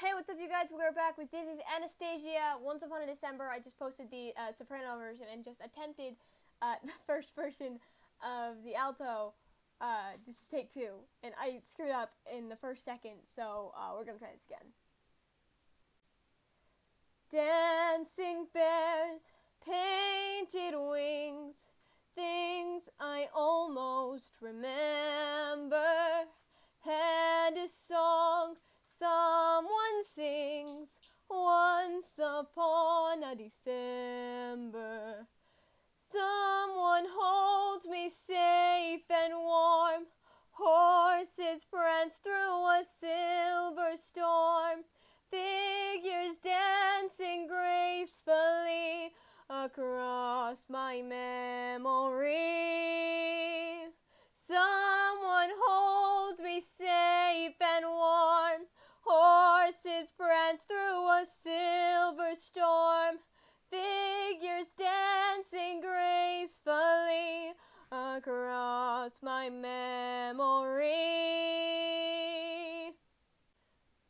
Hey, what's up, you guys? We're back with Disney's Anastasia. Once Upon a December, I just posted the uh, soprano version and just attempted uh, the first version of the alto. Uh, this is take two, and I screwed up in the first second, so uh, we're gonna try this again. Dancing bears, painted wings, things I almost remember, and a song upon a December. Someone holds me safe and warm. Horses prance through a silver storm. Figures dancing gracefully across my memory. Someone holds me safe and warm. Horses prance through a silver my memory.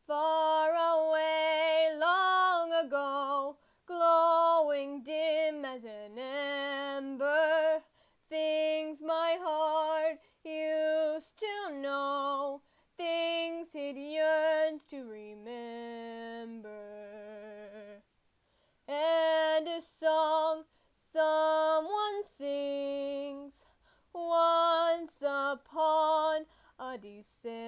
Far away, long ago, glowing dim as an ember, things my heart used to know, things it sings